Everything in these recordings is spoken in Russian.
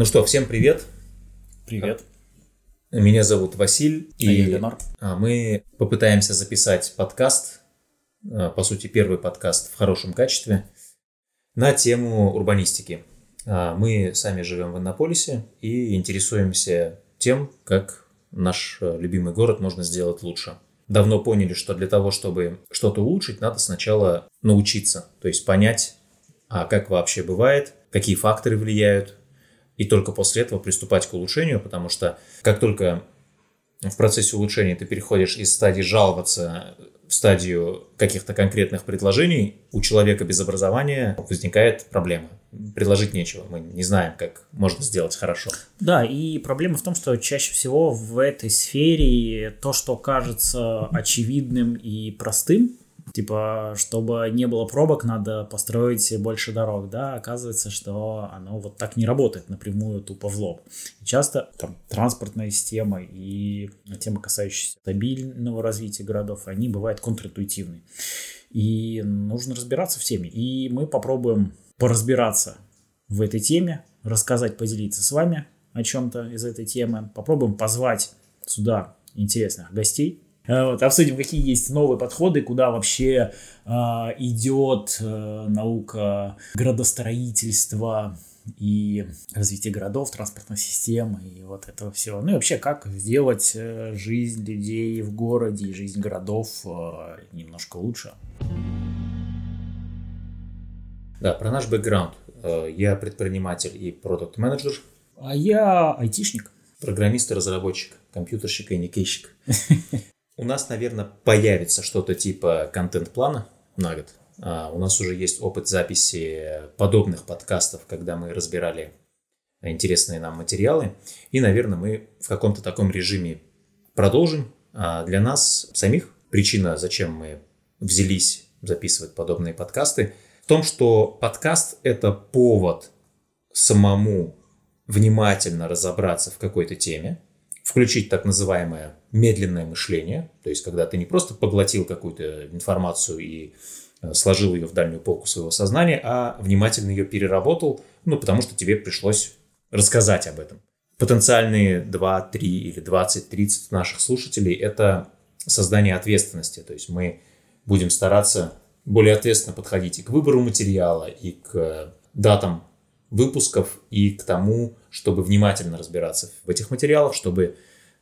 Ну что, всем привет. Привет. Меня зовут Василь. А я Ленар. а, мы попытаемся записать подкаст, а, по сути, первый подкаст в хорошем качестве, на тему урбанистики. А, Мы сами живем в Иннополисе и интересуемся тем, как наш э, любимый город можно сделать лучше. Давно поняли, что для того, чтобы что-то улучшить, надо сначала научиться, то есть понять, а как вообще бывает, какие факторы влияют, и только после этого приступать к улучшению, потому что как только в процессе улучшения ты переходишь из стадии жаловаться в стадию каких-то конкретных предложений, у человека без образования возникает проблема. Предложить нечего. Мы не знаем, как можно сделать хорошо. Да, и проблема в том, что чаще всего в этой сфере то, что кажется очевидным и простым, типа, чтобы не было пробок, надо построить больше дорог, да, оказывается, что оно вот так не работает напрямую тупо в лоб. И часто там транспортная система и темы, касающиеся стабильного развития городов, они бывают контринтуитивны. И нужно разбираться в теме. И мы попробуем поразбираться в этой теме, рассказать, поделиться с вами о чем-то из этой темы. Попробуем позвать сюда интересных гостей, вот, обсудим, какие есть новые подходы, куда вообще э, идет э, наука градостроительства и развитие городов, транспортной системы и вот этого всего. Ну и вообще, как сделать э, жизнь людей в городе и жизнь городов э, немножко лучше. Да, про наш бэкграунд. Э, Я предприниматель и продукт-менеджер, А я айтишник. программист и разработчик, компьютерщик и никейщик. У нас, наверное, появится что-то типа контент-плана на год. А, У нас уже есть опыт записи подобных подкастов, когда мы разбирали интересные нам материалы. И, наверное, мы в каком-то таком режиме продолжим. А Для нас самих причина, зачем мы взялись записывать подобные подкасты, в том, что подкаст – это повод самому внимательно разобраться в какой-то теме, включить так называемое медленное мышление, то есть когда ты не просто поглотил какую-то информацию и э, сложил ее в дальнюю полку своего сознания, а внимательно ее переработал, ну, потому что тебе пришлось рассказать об этом. Потенциальные 2, 3 или 20, 30 наших слушателей – это создание ответственности, то есть мы будем стараться более ответственно подходить и к выбору материала, и к э, датам выпусков, и к тому, чтобы внимательно разбираться в этих материалах, чтобы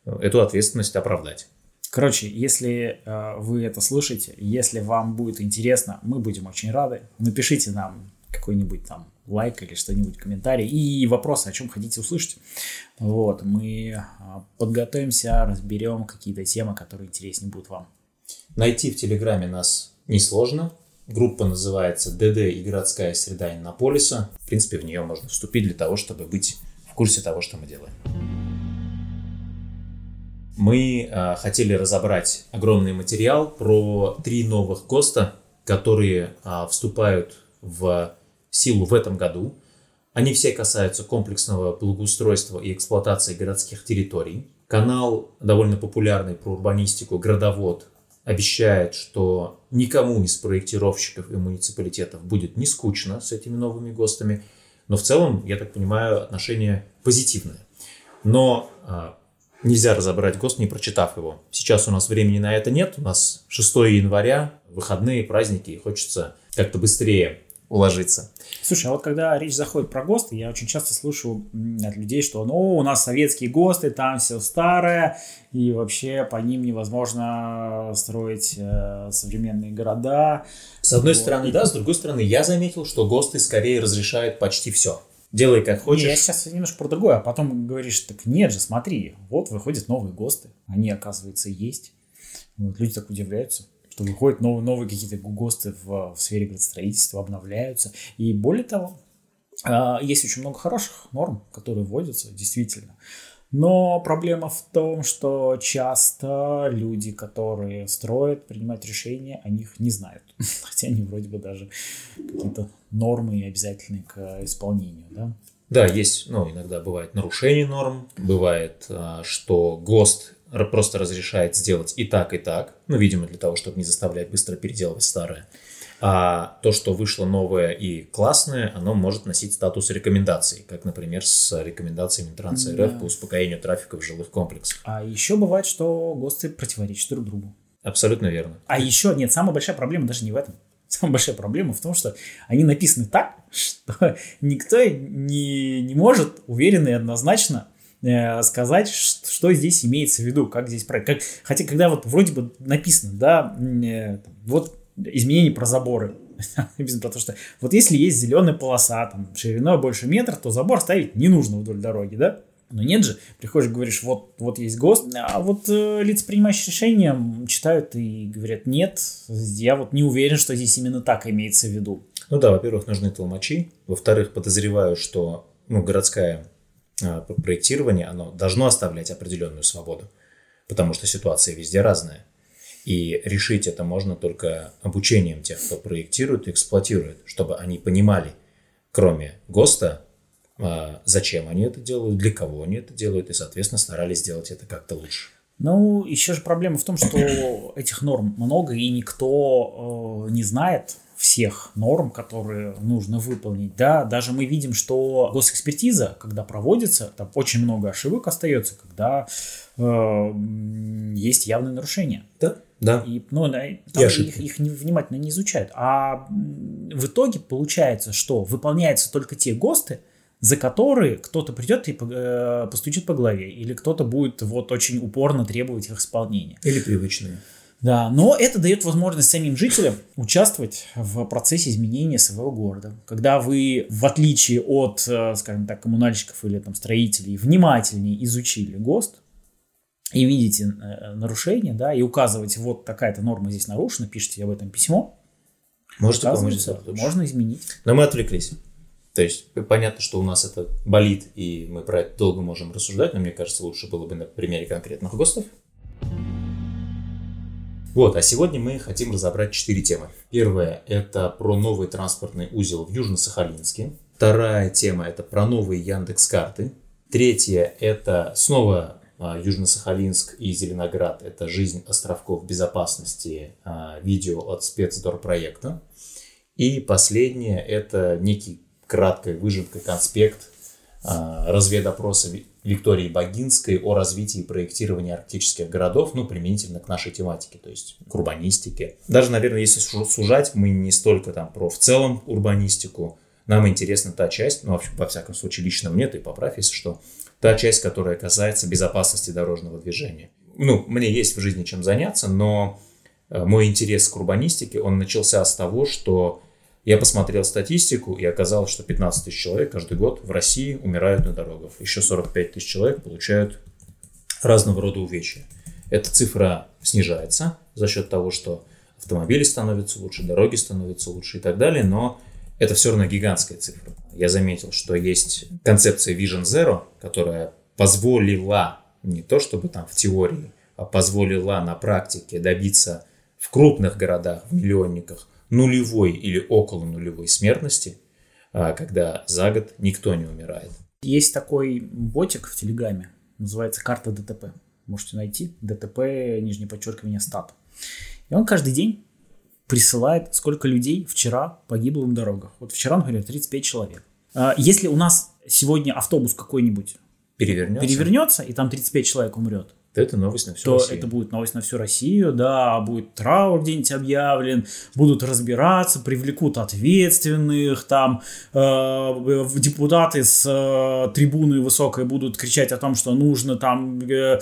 э, эту ответственность оправдать. Короче, если э, вы это слушаете, если вам будет интересно, мы будем очень рады. Напишите нам какой-нибудь там лайк или что-нибудь, комментарий и вопросы, о чем хотите услышать. Вот, мы э, подготовимся, разберем какие-то темы, которые интереснее будут вам. Найти в Телеграме нас несложно. Группа называется ДД и городская среда Иннополиса. В принципе, в нее можно вступить для того, чтобы быть курсе того, что мы делаем. Мы э, хотели разобрать огромный материал про три новых ГОСТа, которые э, вступают в силу в этом году. Они все касаются комплексного благоустройства и эксплуатации городских территорий. Канал довольно популярный про урбанистику «Градовод» обещает, что никому из проектировщиков и муниципалитетов будет не скучно с этими новыми ГОСТами. Но в целом, я так понимаю, отношение позитивное. Но а, нельзя разобрать ГОСТ, не прочитав его. Сейчас у нас времени на это нет. У нас 6 января, выходные, праздники, и хочется как-то быстрее уложиться. Слушай, а вот когда речь заходит про ГОСТы, я очень часто слышу от людей, что ну, у нас советские ГОСТы, там все старое, и вообще по ним невозможно строить э, современные города. С одной Вот. стороны, да, с другой стороны, я заметил, что ГОСТы скорее разрешают почти все. Делай как хочешь. Не, я сейчас немножко про другое, а потом говоришь, так нет же, смотри, вот выходят новые ГОСТы, они, оказывается, есть. Вот, люди так удивляются, что выходят новые, новые какие-то ГОСТы в, в сфере градостроительства, обновляются. И более того, а, есть очень много хороших норм, которые вводятся, действительно. Но проблема в том, что часто люди, которые строят, принимают решения, о них не знают. Хотя они вроде бы даже какие-то нормы обязательные к исполнению, да? Да, есть, ну, иногда бывает нарушение норм, бывает, а, что ГОСТ просто разрешает сделать и так, и так, ну, видимо, для того, чтобы не заставлять быстро переделывать старое. А то, что вышло новое и классное, оно может носить статус рекомендаций, как, например, с рекомендациями Транс РФ да. по успокоению трафика в жилых комплексах. А еще бывает, что ГОСТы противоречат друг другу. Абсолютно верно. А еще, нет, самая большая проблема даже не в этом. Самая большая проблема в том, что они написаны так, что никто не, не может уверенно и однозначно э, сказать, что здесь имеется в виду, как здесь проект. Как, хотя, когда вот вроде бы написано, да, э, вот изменения про заборы, написано про то, что вот если есть зеленая полоса, там, шириной больше метра, то забор ставить не нужно вдоль дороги, да? Но нет же, приходишь, говоришь, вот, вот есть ГОСТ, а вот э, лица, принимающие решения, читают и говорят, нет, я вот не уверен, что здесь именно так имеется в виду. Ну да, во-первых, нужны толмачи, во-вторых, подозреваю, что ну, городское а, проектирование, оно должно оставлять определенную свободу, потому что ситуация везде разная. И решить это можно только обучением тех, кто проектирует и эксплуатирует, чтобы они понимали, кроме ГОСТа, а, зачем они это делают, для кого они это делают, и, соответственно, старались сделать это как-то лучше. Ну, еще же проблема в том, что этих норм много, и никто э, не знает всех норм, которые нужно выполнить. Да, даже мы видим, что госэкспертиза, когда проводится, там очень много ошибок остается, когда э, есть явные нарушения. Да, да. И, ну, там их, их внимательно не изучают. А в итоге получается, что выполняются только те ГОСТы, за которые кто-то придет и э, постучит по голове, или кто-то будет вот очень упорно требовать их исполнения. Или привычные. Да, но это дает возможность самим жителям участвовать в процессе изменения своего города. Когда вы, в отличие от, э, скажем так, коммунальщиков или там строителей, внимательнее изучили ГОСТ, и видите э, нарушение, да, и указываете, вот такая-то норма здесь нарушена, пишите об этом письмо, Можете помочь Можно изменить. Но мы отвлеклись. То есть понятно, что у нас это болит, и мы про это долго можем рассуждать, но мне кажется, лучше было бы на примере конкретных ГОСТов. Вот, а сегодня мы хотим разобрать четыре темы. Первая – это про новый транспортный узел в Южно-Сахалинске. Вторая тема – это про новые Яндекс-карты. Третья – это снова а, Южно-Сахалинск и Зеленоград. Это жизнь островков безопасности, а, видео от спецдорпроекта. И последнее – это некий краткая выжимка, конспект а, разведопроса Виктории Богинской о развитии и проектировании арктических городов, ну, применительно к нашей тематике, то есть к урбанистике. Даже, наверное, если сужать, мы не столько там про в целом урбанистику, нам интересна та часть, ну, во всяком случае, лично мне, ты поправь, если что, та часть, которая касается безопасности дорожного движения. Ну, мне есть в жизни чем заняться, но э, мой интерес к урбанистике, он начался с того, что я посмотрел статистику, и оказалось, что 15 тысяч человек каждый год в России умирают на дорогах. Еще 45 тысяч человек получают разного рода увечья. Эта цифра снижается за счет того, что автомобили становятся лучше, дороги становятся лучше и так далее, но это все равно гигантская цифра. Я заметил, что есть концепция Vision Zero, которая позволила не то чтобы там в теории, а позволила на практике добиться в крупных городах, в миллионниках нулевой или около нулевой смертности, а, когда за год никто не умирает. Есть такой ботик в Телеграме, называется «Карта ДТП». Можете найти. ДТП, нижнее подчеркивание, стат. И он каждый день присылает, сколько людей вчера погибло на дорогах. Вот вчера, например, 35 человек. А, если у нас сегодня автобус какой-нибудь перевернется, перевернется и там 35 человек умрет, это новость на всю то Россию. это будет новость на всю Россию, да, будет траур где-нибудь объявлен, будут разбираться, привлекут ответственных, там э, депутаты с э, трибуны высокой будут кричать о том, что нужно там э,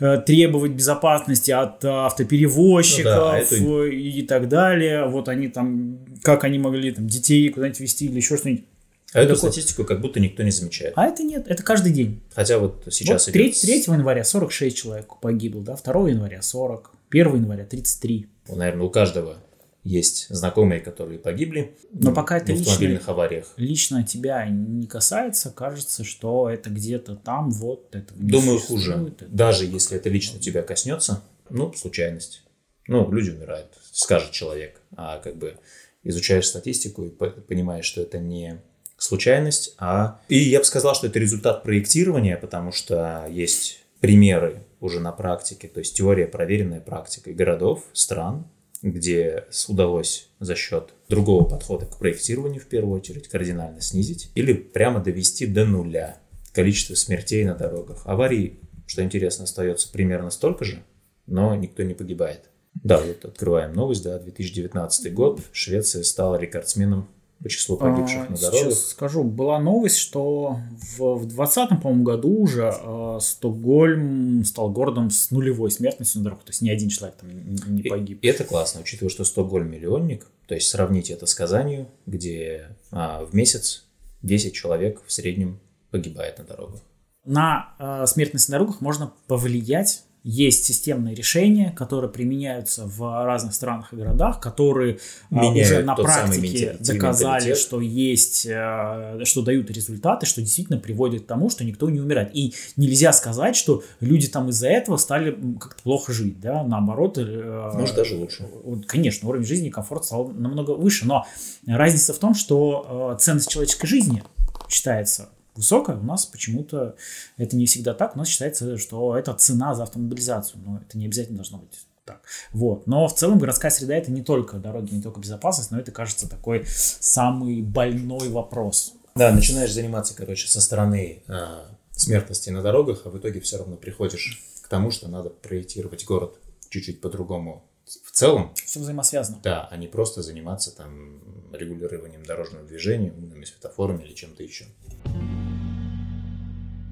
э, требовать безопасности от автоперевозчиков ну, да, а это... и так далее. Вот они там, как они могли там детей куда-нибудь вести или еще что-нибудь. А эту такой... статистику как будто никто не замечает. А это нет, это каждый день. Хотя вот сейчас вот 3, 3 января 46 человек погибло, да, 2 января 40, 1 января 33. Ну, наверное, у каждого есть знакомые, которые погибли Но пока это в автомобильных лично, авариях. Лично тебя не касается, кажется, что это где-то там, вот это. Думаю, хуже. Это... Даже если это лично тебя коснется, ну, случайность. Ну, люди умирают, скажет человек. А как бы изучаешь статистику и понимаешь, что это не случайность, а... И я бы сказал, что это результат проектирования, потому что есть примеры уже на практике, то есть теория, проверенная практикой городов, стран, где удалось за счет другого подхода к проектированию в первую очередь кардинально снизить или прямо довести до нуля количество смертей на дорогах. Аварий, что интересно, остается примерно столько же, но никто не погибает. Да, вот открываем новость, да, 2019 год. Швеция стала рекордсменом по числу погибших а, на дорогах. Сейчас скажу, была новость, что в 2020, по-моему, году уже э, Стокгольм стал городом с нулевой смертностью на дорогах, то есть ни один человек там не погиб. И, и это классно, учитывая, что Стокгольм миллионник, то есть сравнить это с Казанью, где а, в месяц 10 человек в среднем погибает на дорогах. На э, смертность на дорогах можно повлиять есть системные решения, которые применяются в разных странах и городах, которые а, Меняют уже на практике доказали, что есть, э, что дают результаты, что действительно приводит к тому, что никто не умирает. И нельзя сказать, что люди там из-за этого стали как-то плохо жить, да, наоборот. Э, Может, даже лучше. Конечно, уровень жизни и комфорт стал намного выше, но разница в том, что э, ценность человеческой жизни считается высокая, у нас почему-то это не всегда так. У нас считается, что это цена за автомобилизацию, но это не обязательно должно быть так. Вот. Но в целом городская среда это не только дороги, не только безопасность, но это, кажется, такой самый больной вопрос. Да, начинаешь заниматься, короче, со стороны э, смертности на дорогах, а в итоге все равно приходишь к тому, что надо проектировать город чуть-чуть по-другому в целом. Все взаимосвязано. Да, а не просто заниматься там регулированием дорожного движения, умными светофорами или чем-то еще.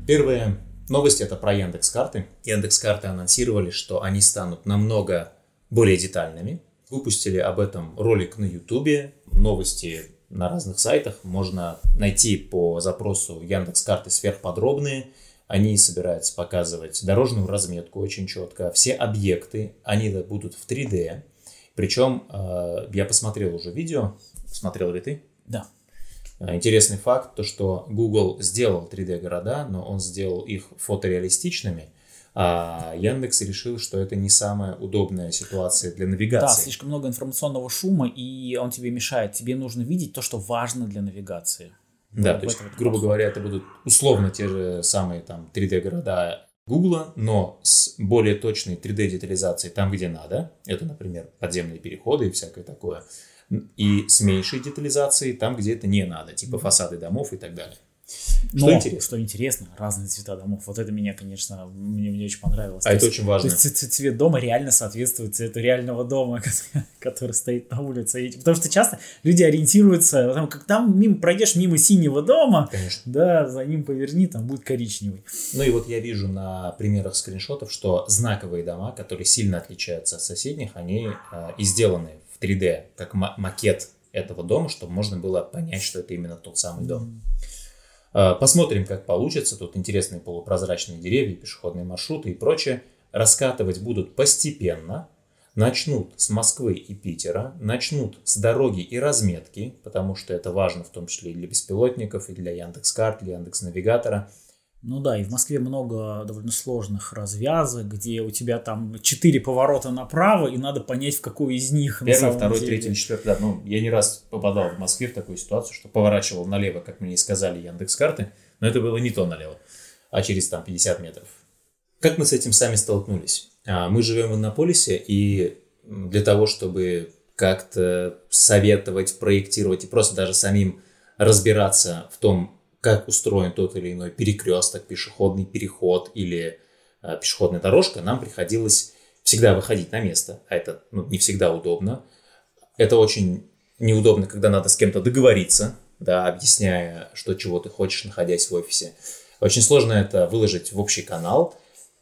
Первая новость это про Яндекс карты. Яндекс карты анонсировали, что они станут намного более детальными. Выпустили об этом ролик на Ютубе, новости на разных сайтах. Можно найти по запросу Яндекс карты сверхподробные. Они собираются показывать дорожную разметку очень четко. Все объекты, они будут в 3D. Причем э, я посмотрел уже видео. Смотрел ли ты? Да. Э, интересный факт, то что Google сделал 3D города, но он сделал их фотореалистичными, а Яндекс решил, что это не самая удобная ситуация для навигации. Да, слишком много информационного шума, и он тебе мешает. Тебе нужно видеть то, что важно для навигации. Да, вот то есть, грубо говоря, это будут условно те же самые там 3D города Google, но с более точной 3D детализацией там, где надо. Это, например, подземные переходы и всякое такое и с меньшей детализацией там, где это не надо, типа фасады домов и так далее. Что Но, интересно? Что интересно, разные цвета домов. Вот это меня, конечно, мне, мне очень понравилось. А то это есть, очень важно. То есть цвет дома реально соответствует цвету реального дома, который стоит на улице. Потому что часто люди ориентируются, там, как там мимо, пройдешь мимо синего дома, конечно. да, за ним поверни, там будет коричневый. Ну и вот я вижу на примерах скриншотов, что знаковые дома, которые сильно отличаются от соседних, они э, и сделаны в 3D, как макет этого дома, чтобы можно было понять, что это именно тот самый дом. А, посмотрим, как получится. Тут интересные полупрозрачные деревья, пешеходные маршруты и прочее. Раскатывать будут постепенно. Начнут с Москвы и Питера, начнут с дороги и разметки, потому что это важно в том числе и для беспилотников, и для Яндекс.Карт, для Яндекс.Навигатора. Ну да, и в Москве много довольно сложных развязок, где у тебя там четыре поворота направо, и надо понять, в какой из них. Первый, второй, деле. третий, четвертый. Да, ну, я не раз попадал в Москве в такую ситуацию, что поворачивал налево, как мне и сказали Яндекс карты, но это было не то налево, а через там 50 метров. Как мы с этим сами столкнулись? А, мы живем в Иннополисе, и для того, чтобы как-то советовать, проектировать и просто даже самим разбираться в том, как устроен тот или иной перекресток, пешеходный переход или э, пешеходная дорожка, нам приходилось всегда выходить на место, а это ну, не всегда удобно. Это очень неудобно, когда надо с кем-то договориться, да, объясняя, что чего ты хочешь, находясь в офисе. Очень сложно это выложить в общий канал.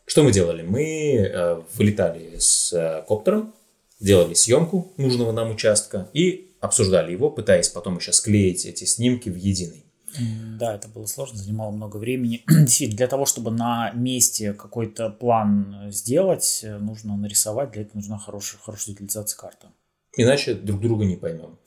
Что мы делали? Мы э, вылетали с э, коптером, делали съемку нужного нам участка и обсуждали его, пытаясь потом еще склеить эти снимки в единый. Да, это было сложно, занимало много времени. Действительно, для того, чтобы на месте какой-то план сделать, нужно нарисовать, для этого нужна хорошая, хорошая детализация карты. Иначе друг друга не поймем.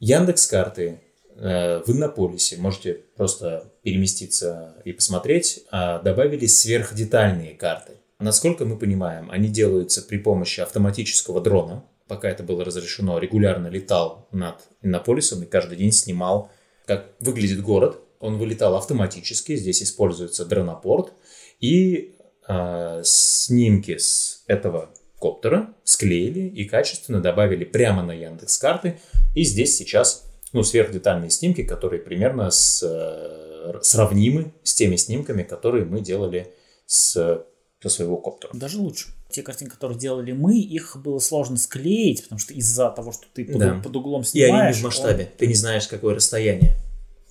Яндекс карты э, в Иннополисе, можете просто переместиться и посмотреть, а, добавили сверхдетальные карты. Насколько мы понимаем, они делаются при помощи автоматического дрона. Пока это было разрешено, регулярно летал над Иннополисом и каждый день снимал как выглядит город. Он вылетал автоматически, здесь используется дронопорт. И э, снимки с этого коптера, склеили и качественно добавили прямо на Яндекс карты. И здесь сейчас ну, сверхдетальные снимки, которые примерно с, э, сравнимы с теми снимками, которые мы делали с, со своего коптера. Даже лучше. Те картинки, которые делали мы, их было сложно склеить, потому что из-за того, что ты под, Да. под углом И снимаешь... они не в масштабе. Ты не знаешь, какое расстояние.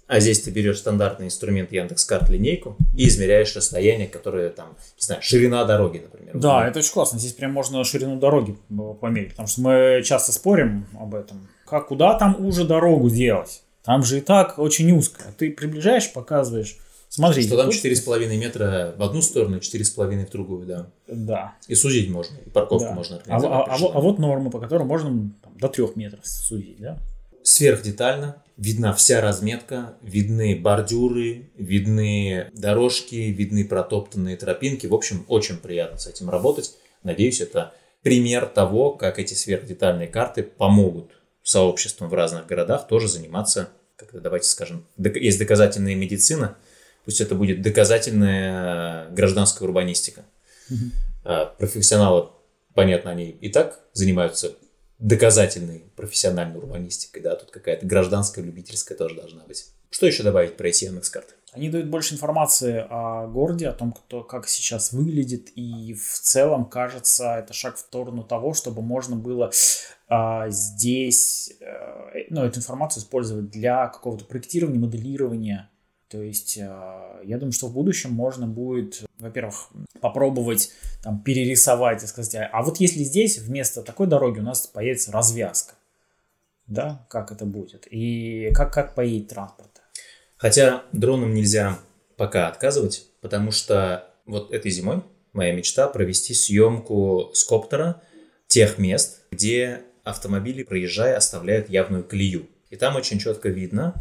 А здесь ты берешь стандартный инструмент Яндекс.Карт линейку и измеряешь расстояние, которое там, не знаю, ширина дороги, например. Он, да, это очень классно. Здесь прям можно ширину дороги э, померить, потому что мы часто спорим об этом. Как, куда там уже дорогу делать? Там же и так очень узко. Ты приближаешь, показываешь. Смотри. Что там тут- 4,5 метра в одну сторону, 4,5 в другую, да. Да. И сузить можно, и парковку да. можно а, организовать. а- а а вот нормы, по которым можно там, до трех метров судить, да? сверхдетально, видна вся разметка, видны бордюры, видны дорожки, видны протоптанные тропинки. В общем, очень приятно с этим работать. Надеюсь, это пример того, как эти сверхдетальные карты помогут сообществам в разных городах тоже заниматься, как давайте скажем, есть доказательная медицина, пусть это будет доказательная гражданская урбанистика. А, Профессионалы, понятно, они и так занимаются доказательной профессиональной урбанистикой, да, тут какая-то гражданская, любительская тоже должна быть. Что еще добавить про Яндекс карты? Они дают больше информации о городе, о том, кто, как сейчас выглядит, и в целом, кажется, это шаг в сторону того, чтобы можно было а, здесь э, ну, эту информацию использовать для какого-то проектирования, моделирования. То есть, а, я думаю, что в будущем можно будет, во-первых, попробовать там, перерисовать и сказать, а, а вот если здесь вместо такой дороги у нас появится развязка, да, как это будет, и как, как поедет транспорт. Хотя дронам нельзя пока отказывать, потому что вот этой зимой моя мечта провести съемку с коптера тех мест, где автомобили, проезжая, оставляют явную колею. И там очень четко видно,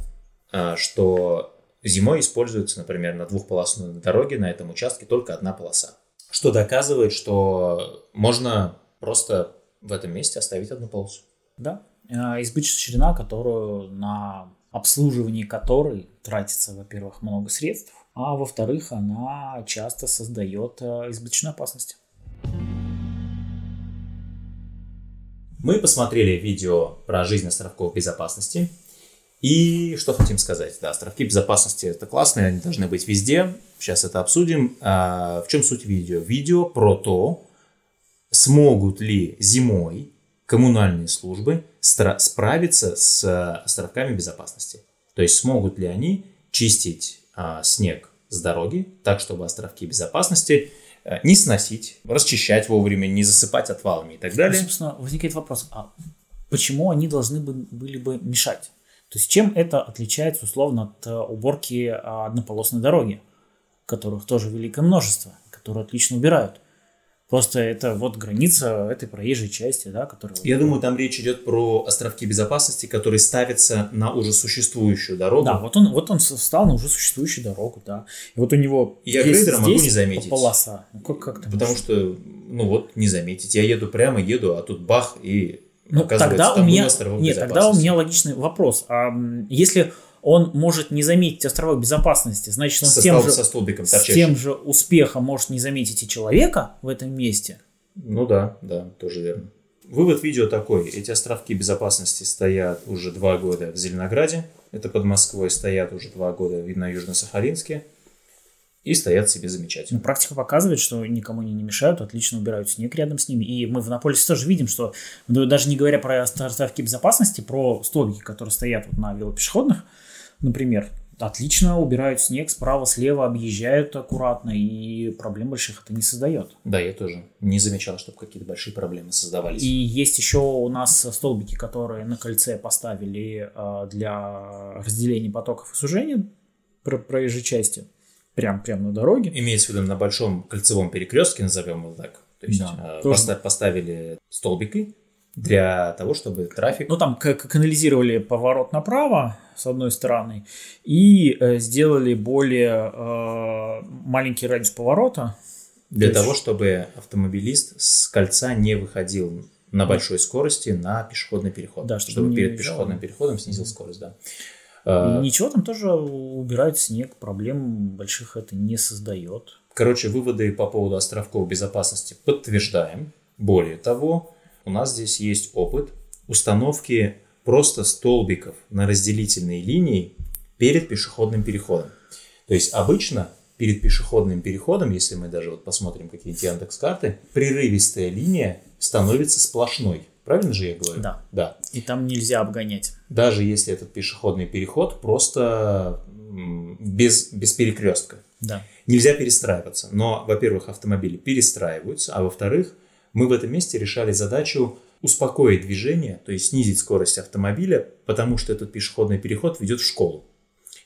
а, что зимой используется, например, на двухполосной дороге на этом участке только одна полоса. Что доказывает, что можно просто в этом месте оставить одну полосу. Да. Э, Избыточная ширина, которую на обслуживание которой тратится, во-первых, много средств, а во-вторых, она часто создает э, избыточную опасность. Мы посмотрели видео про жизнь островков безопасности. И что хотим сказать? Да, островки безопасности это классно, они должны быть везде. Сейчас это обсудим. А, в чем суть видео? Видео про то, смогут ли зимой коммунальные службы справиться с а, островками безопасности. То есть смогут ли они чистить а, снег с дороги так, чтобы островки безопасности а, не сносить, расчищать вовремя, не засыпать отвалами и так далее. собственно, возникает вопрос, а почему они должны бы- были бы мешать? То есть чем это отличается условно от э, уборки э, однополосной дороги, которых тоже великое множество, которые отлично убирают? Просто это вот граница этой проезжей части, да, которая... Я думаю, там речь идет про островки безопасности, которые ставятся на уже существующую дорогу. Да, вот он, вот он встал на уже существующую дорогу, да. И вот у него Я есть грейдером могу не заметить. полоса. Ну, как, как Потому можешь? что, ну вот, не заметить. Я еду прямо, еду, а тут бах, и Ну, тогда у меня... Нет, тогда у меня логичный вопрос. А, если он может не заметить островок безопасности, значит, он со, с тем, же, со столбиком с торчащим. тем же успехом может не заметить и человека в этом месте. Ну да, да, тоже верно. Вывод видео такой. Эти островки безопасности стоят уже два года в Зеленограде. Это под Москвой стоят уже два года на Южно-Сахалинске. И стоят себе Но замечательно. практика показывает, что никому они не мешают, отлично убирают снег рядом с ними. И мы в Иннополисе тоже видим, что ну, даже не говоря про островки безопасности, про столбики, которые стоят вот на велопешеходных, например, отлично убирают снег справа, слева, объезжают аккуратно, и проблем больших это не создает. Да, я тоже не замечал, чтобы какие-то большие проблемы создавались. И есть еще у нас столбики, которые на кольце поставили э, для разделения потоков и сужения про- проезжей части, прям, прям на дороге. Имеется в виду на большом кольцевом перекрестке, назовем его так. То есть Да, э, поста- поставили столбики для того, чтобы трафик... Ну, там к- канализировали поворот направо, с одной стороны, и э, сделали более э, маленький радиус поворота. для то есть- того, чтобы автомобилист с кольца не выходил на большой скорости на пешеходный переход. Да, чтобы чтобы перед уезжал. пешеходным переходом снизил скорость, да. И Э, ничего, там тоже убирают снег, проблем больших это не создает. Короче, выводы по поводу островков безопасности подтверждаем. Более того, у нас здесь есть опыт установки просто столбиков на разделительной линии перед пешеходным переходом. То есть обычно перед пешеходным переходом, если мы даже вот посмотрим какие-нибудь Яндекс карты, прерывистая линия становится сплошной. Правильно же я говорю? Да. Да. И там нельзя обгонять. Даже если этот пешеходный переход просто без, без перекрестка. Да. Нельзя перестраиваться. Но, во-первых, автомобили перестраиваются, а во-вторых, мы в этом месте решали задачу успокоить движение, то есть снизить скорость автомобиля, потому что этот пешеходный переход ведет в школу.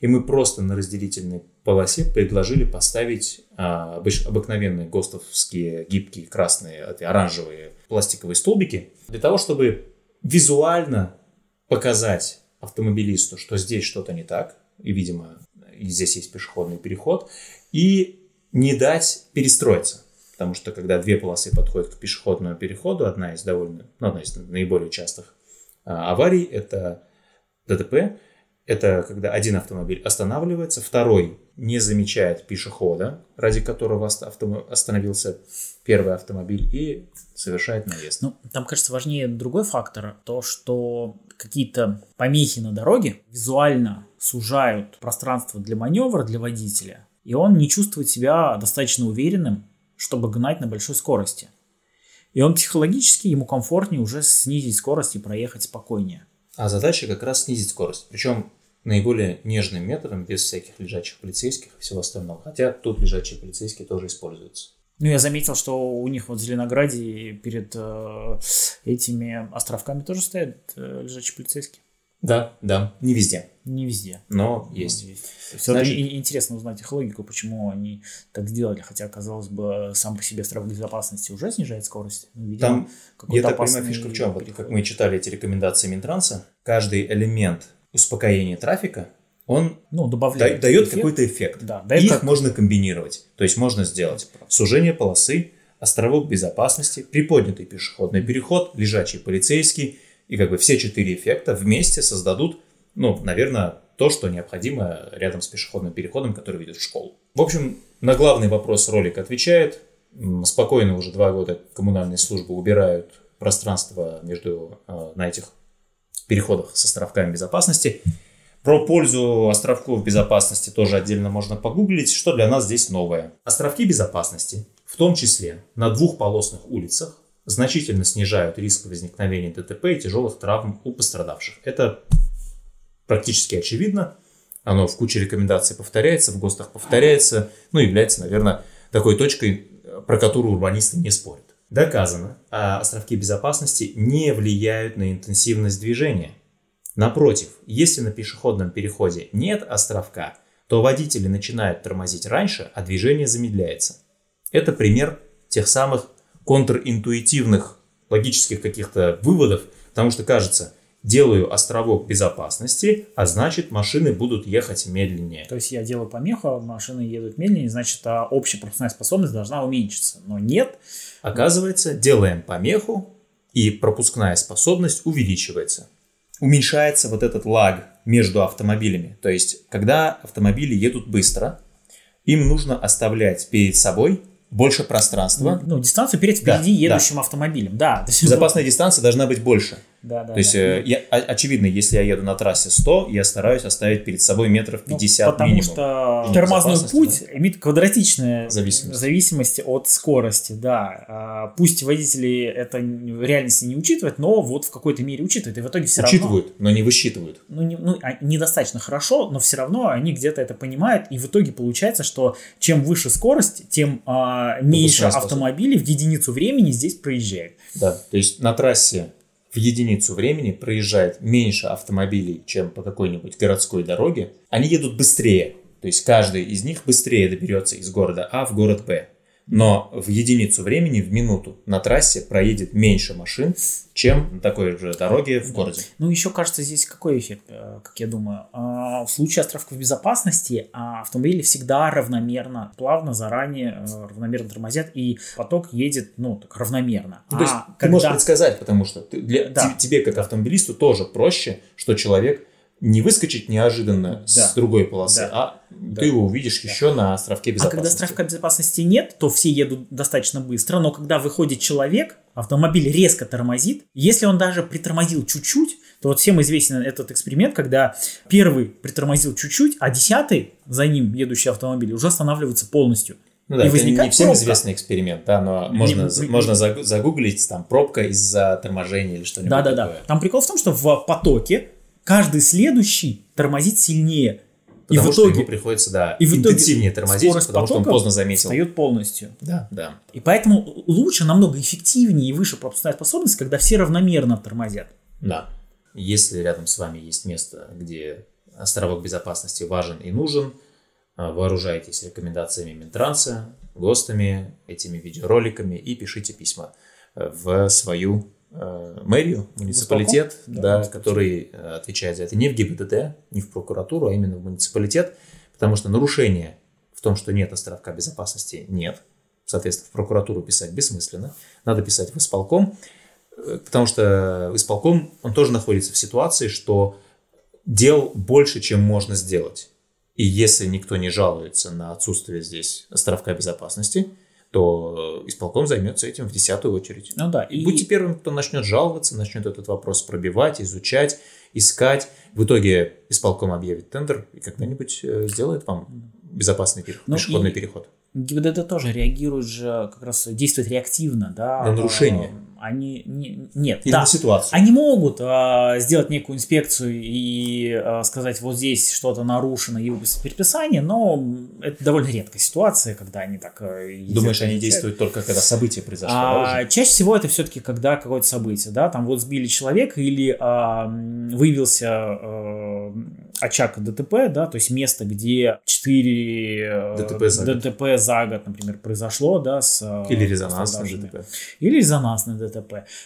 И мы просто на разделительной полосе предложили поставить а, обыкновенные ГОСТовские гибкие красные, оранжевые пластиковые столбики, для того, чтобы визуально показать автомобилисту, что здесь что-то не так, и, видимо, и здесь есть пешеходный переход, и не дать перестроиться. Потому что когда две полосы подходят к пешеходному переходу, одна из довольно, ну, одна из наиболее частых а, аварий – это ДТП, это когда один автомобиль останавливается, второй не замечает пешехода, ради которого остановился первый автомобиль и совершает наезд. Ну, там, кажется, важнее другой фактор, то, что какие-то помехи на дороге визуально сужают пространство для маневра для водителя, и он не чувствует себя достаточно уверенным, чтобы гнать на большой скорости. И он психологически, ему комфортнее уже снизить скорость и проехать спокойнее. А задача как раз снизить скорость. Причем наиболее нежным методом, без всяких лежачих полицейских и всего остального. Хотя тут лежачие полицейские тоже используются. Ну, я заметил, что у них вот в Зеленограде перед э, этими островками тоже стоят э, лежачие полицейские. Да, да, не везде. Не везде. Но есть. есть. Все Значит, интересно узнать их логику, почему они так сделали, хотя, казалось бы, сам по себе страх безопасности уже снижает скорость. Но, видимо, Там, я так понимаю, фишка в чем? Вот, как мы читали эти рекомендации Минтранса, каждый элемент успокоения трафика, он ну, добавляет да, дает какой-то эффект. Да, дает Их как... можно комбинировать. То есть можно сделать сужение полосы, островок безопасности, приподнятый пешеходный переход, лежачий полицейский, и как бы все четыре эффекта вместе создадут, ну, наверное, то, что необходимо рядом с пешеходным переходом, который ведет в школу. В общем, на главный вопрос ролик отвечает. Спокойно уже два года коммунальные службы убирают пространство между э, на этих переходах с островками безопасности. Про пользу островков безопасности тоже отдельно можно погуглить, что для нас здесь новое. Островки безопасности, в том числе на двухполосных улицах, значительно снижают риск возникновения ДТП и тяжелых травм у пострадавших. Это практически очевидно. Оно в куче рекомендаций повторяется, в ГОСТах повторяется, ну, является, наверное, такой точкой, про которую урбанисты не спорят. Доказано, а островки безопасности не влияют на интенсивность движения. Напротив, если на пешеходном переходе нет островка, то водители начинают тормозить раньше, а движение замедляется. Это пример тех самых контринтуитивных логических каких-то выводов, потому что кажется, делаю островок безопасности, а значит машины будут ехать медленнее. То есть я делаю помеху, а машины едут медленнее, значит а общая пропускная способность должна уменьшиться. Но нет. Оказывается, делаем помеху, и пропускная способность увеличивается. Уменьшается вот этот лаг между автомобилями. То есть, когда автомобили едут быстро, им нужно оставлять перед собой больше пространства. Ну, дистанцию перед впереди да, едущим да. автомобилем, да. Безопасная дистанция должна быть больше. Да, да, То есть, да. Э, я, очевидно, если я еду на трассе 100, я стараюсь оставить перед собой метров 50 ну, потому минимум. что тормозной путь да? имеет квадратичную зависимость. зависимость от скорости, да. А, пусть водители это в реальности не учитывают, но вот в какой-то мере учитывают, и в итоге все учитывают, равно... но не высчитывают. Ну, не, ну, а, недостаточно хорошо, но все равно они где-то это понимают, и в итоге получается, что чем выше скорость, тем а, меньше автомобилей в единицу времени здесь проезжает. Да, то есть на трассе в единицу времени проезжает меньше автомобилей, чем по какой-нибудь городской дороге, они едут быстрее. То есть каждый из них быстрее доберется из города А в город Б но в единицу времени, в минуту, на трассе проедет меньше машин, чем на такой же дороге в городе. Ну, еще кажется, здесь какой эффект, э, как я думаю. А, в случае островков безопасности а, автомобили всегда равномерно, плавно, заранее э, равномерно тормозят, и поток едет, ну, так равномерно. Ну, то есть а, ты когда... можешь предсказать, потому что ты, для, да. тебе, как автомобилисту, тоже проще, что человек не выскочить неожиданно да. с другой полосы, да. а да. ты его увидишь да. еще на островке безопасности. А когда островка безопасности нет, то все едут достаточно быстро, но когда выходит человек, автомобиль резко тормозит, если он даже притормозил чуть-чуть, то вот всем известен этот эксперимент, когда первый притормозил чуть-чуть, а десятый за ним едущий автомобиль уже останавливается полностью. Ну да, и это не всем пробка. известный эксперимент, да, но можно, не, можно загуглить там пробка из-за торможения или что-нибудь Да, да, да. Там прикол в том, что в потоке каждый следующий тормозит сильнее. Потому и в итоге, что ему приходится, да, и в интенсивнее тормозить, потому что он поздно заметил. встает полностью. Да, да. И поэтому лучше, намного эффективнее и выше пропускная способность, когда все равномерно тормозят. Да. Если рядом с вами есть место, где островок безопасности важен и нужен, а, вооружайтесь рекомендациями Минтранса, ГОСТами, этими видеороликами и пишите письма э, в свою мэрию, муниципалитет, да, да, который э, отвечает за это не в ГИБДД, не в прокуратуру, а именно в муниципалитет, потому что нарушение в том, что нет островка безопасности, нет. Соответственно, в прокуратуру писать бессмысленно. Надо писать в исполком, потому что исполком, он тоже находится в ситуации, что дел больше, чем можно сделать. И если никто не жалуется на отсутствие здесь островка безопасности, то исполком займется этим в десятую очередь. Ну да. И, будьте первым, кто начнет жаловаться, начнет этот вопрос пробивать, изучать, искать. В итоге исполком объявит тендер и когда-нибудь э, сделает вам безопасный переход, ну, пешеходный и... переход. ГИБДД тоже реагирует же, как раз действует реактивно, да. На нарушение. Они не, нет, Или да, на ситуацию. Они могут а, сделать некую инспекцию и а, сказать, вот здесь что-то нарушено и выпустить предписание, но это довольно редкая ситуация, когда они так. А, Думаешь, они действуют только когда событие произошло? А, чаще всего это все-таки когда какое-то событие, да, там вот сбили человека или а, выявился а, очаг ДТП, да, то есть место, где 4 э, ДТП за, ДТП за год, например, произошло, да, с... Э, Или резонансное ДТП. Или резонансное ДТП.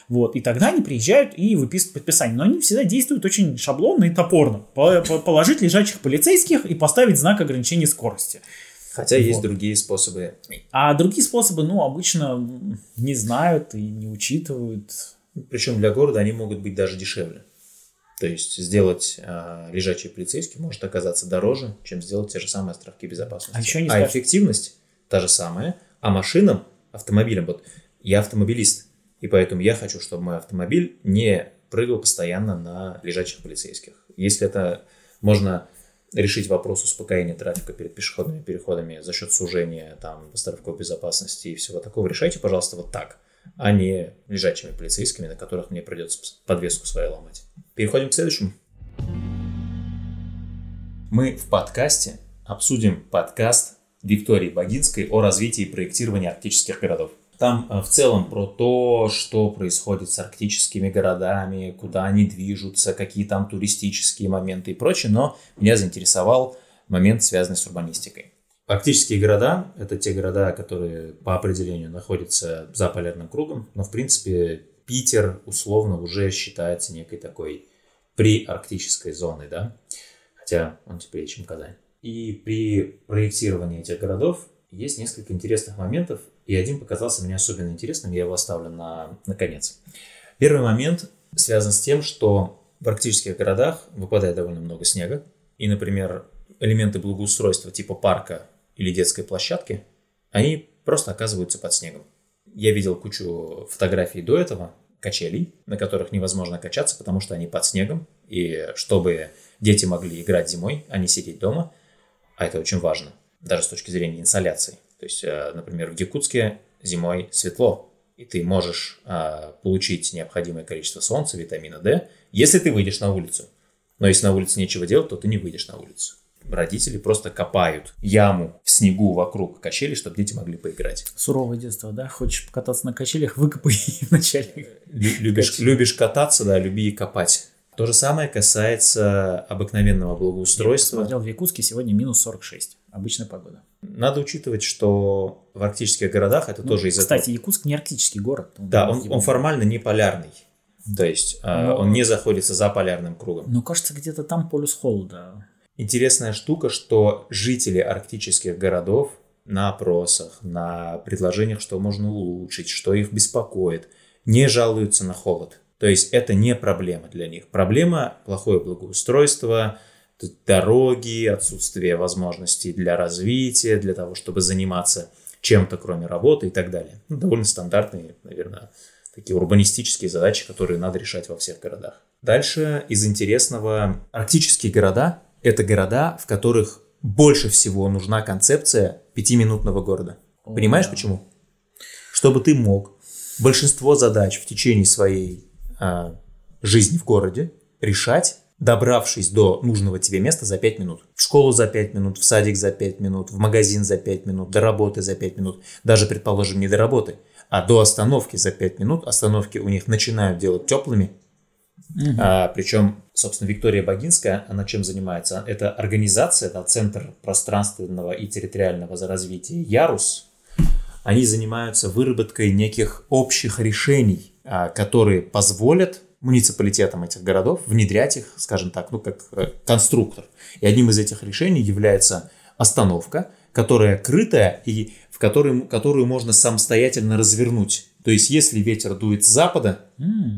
Вот, и тогда они приезжают и выписывают предписание. Но они всегда действуют очень шаблонно и топорно. Положить лежачих полицейских и поставить знак ограничения скорости. Хотя вот. есть другие способы. А другие способы, ну, обычно не знают и не учитывают. Причем для города они могут быть даже дешевле. То есть сделать э, лежачий полицейский может оказаться дороже, чем сделать те же самые островки безопасности. А, еще не а эффективность та же самая, а машинам, автомобилям, вот я автомобилист, и поэтому я хочу, чтобы мой автомобиль не прыгал постоянно на лежачих полицейских. Если это можно решить вопрос успокоения трафика перед пешеходными переходами за счет сужения там островков безопасности и всего такого, решайте, пожалуйста, вот так, а не лежачими полицейскими, на которых мне придется подвеску свою ломать. Переходим к следующему. Мы в подкасте обсудим подкаст Виктории Богинской о развитии и проектировании арктических городов. Там э, в целом про то, что происходит с арктическими городами, куда они движутся, какие там туристические моменты и прочее, но меня заинтересовал момент, связанный с урбанистикой. Арктические города – это те города, которые по определению находятся за полярным кругом, но в принципе Питер условно уже считается некой такой приарктической зоной, да, хотя он теплее, чем Казань. И при проектировании этих городов есть несколько интересных моментов, и один показался мне особенно интересным, я его оставлю на, на конец. Первый момент связан с тем, что в арктических городах выпадает довольно много снега, и, например, элементы благоустройства типа парка или детской площадки, они просто оказываются под снегом. Я видел кучу фотографий до этого, качелей, на которых невозможно качаться, потому что они под снегом, и чтобы дети могли играть зимой, а не сидеть дома, а это очень важно, даже с точки зрения инсоляции. То есть, э, например, в Якутске зимой светло, и ты можешь э, получить необходимое количество солнца, витамина D, если ты выйдешь на улицу. Но если на улице нечего делать, то ты не выйдешь на улицу родители просто копают яму в снегу вокруг качели, чтобы дети могли поиграть. Суровое детство, да? Хочешь покататься на качелях, выкопай вначале. Любишь, любишь кататься, да, люби и копать. То же самое касается обыкновенного благоустройства. Я посмотрел в Якутске сегодня минус 46. Обычная погода. Надо учитывать, что в арктических городах это ну, тоже из-за Кстати, Якутск не арктический город. Да, он, он формально не полярный. То есть а, Но... он не заходится за полярным кругом. Ну, кажется, где-то там полюс холода. Интересная штука, что жители арктических городов на опросах, на предложениях, что можно улучшить, что их беспокоит, не жалуются на холод. То есть это не проблема для них. Проблема – плохое благоустройство, дороги, отсутствие возможностей для развития, для того, чтобы заниматься чем-то, кроме работы и так далее. Ну, довольно стандартные, наверное, такие урбанистические задачи, которые надо решать во всех городах. Дальше из интересного арктические города – это города, в которых больше всего нужна концепция пятиминутного города. О, Понимаешь да. почему? Чтобы ты мог большинство задач в течение своей а, жизни в городе решать, добравшись до нужного тебе места за 5 минут. В школу за 5 минут, в садик за 5 минут, в магазин за 5 минут, до работы за 5 минут. Даже, предположим, не до работы, а до остановки за 5 минут. Остановки у них начинают делать теплыми. Угу. А, причем, собственно, Виктория Богинская, она чем занимается? Это организация, это Центр пространственного и территориального развития «Ярус». Они занимаются выработкой неких общих решений, которые позволят муниципалитетам этих городов внедрять их, скажем так, ну как э, конструктор. И одним из этих решений является остановка, которая крытая и в которой, которую можно самостоятельно развернуть. То есть, если ветер дует с запада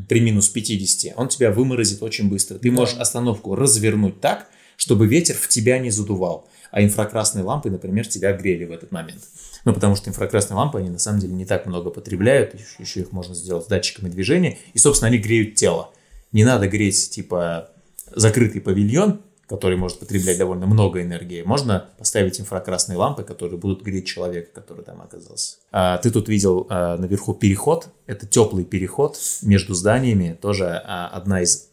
при минус 50, он тебя выморозит очень быстро. Ты можешь остановку развернуть так, чтобы ветер в тебя не задувал. А инфракрасные лампы, например, тебя грели в этот момент. Ну, потому что инфракрасные лампы, они на самом деле не так много потребляют, еще, их можно сделать с датчиками движения, и, собственно, они греют тело. Не надо греть, типа, закрытый павильон, который может потреблять довольно много энергии, можно поставить инфракрасные лампы, которые будут греть человека, который там оказался. А, ты тут видел а, наверху переход. Это теплый переход между зданиями, тоже а, одна из,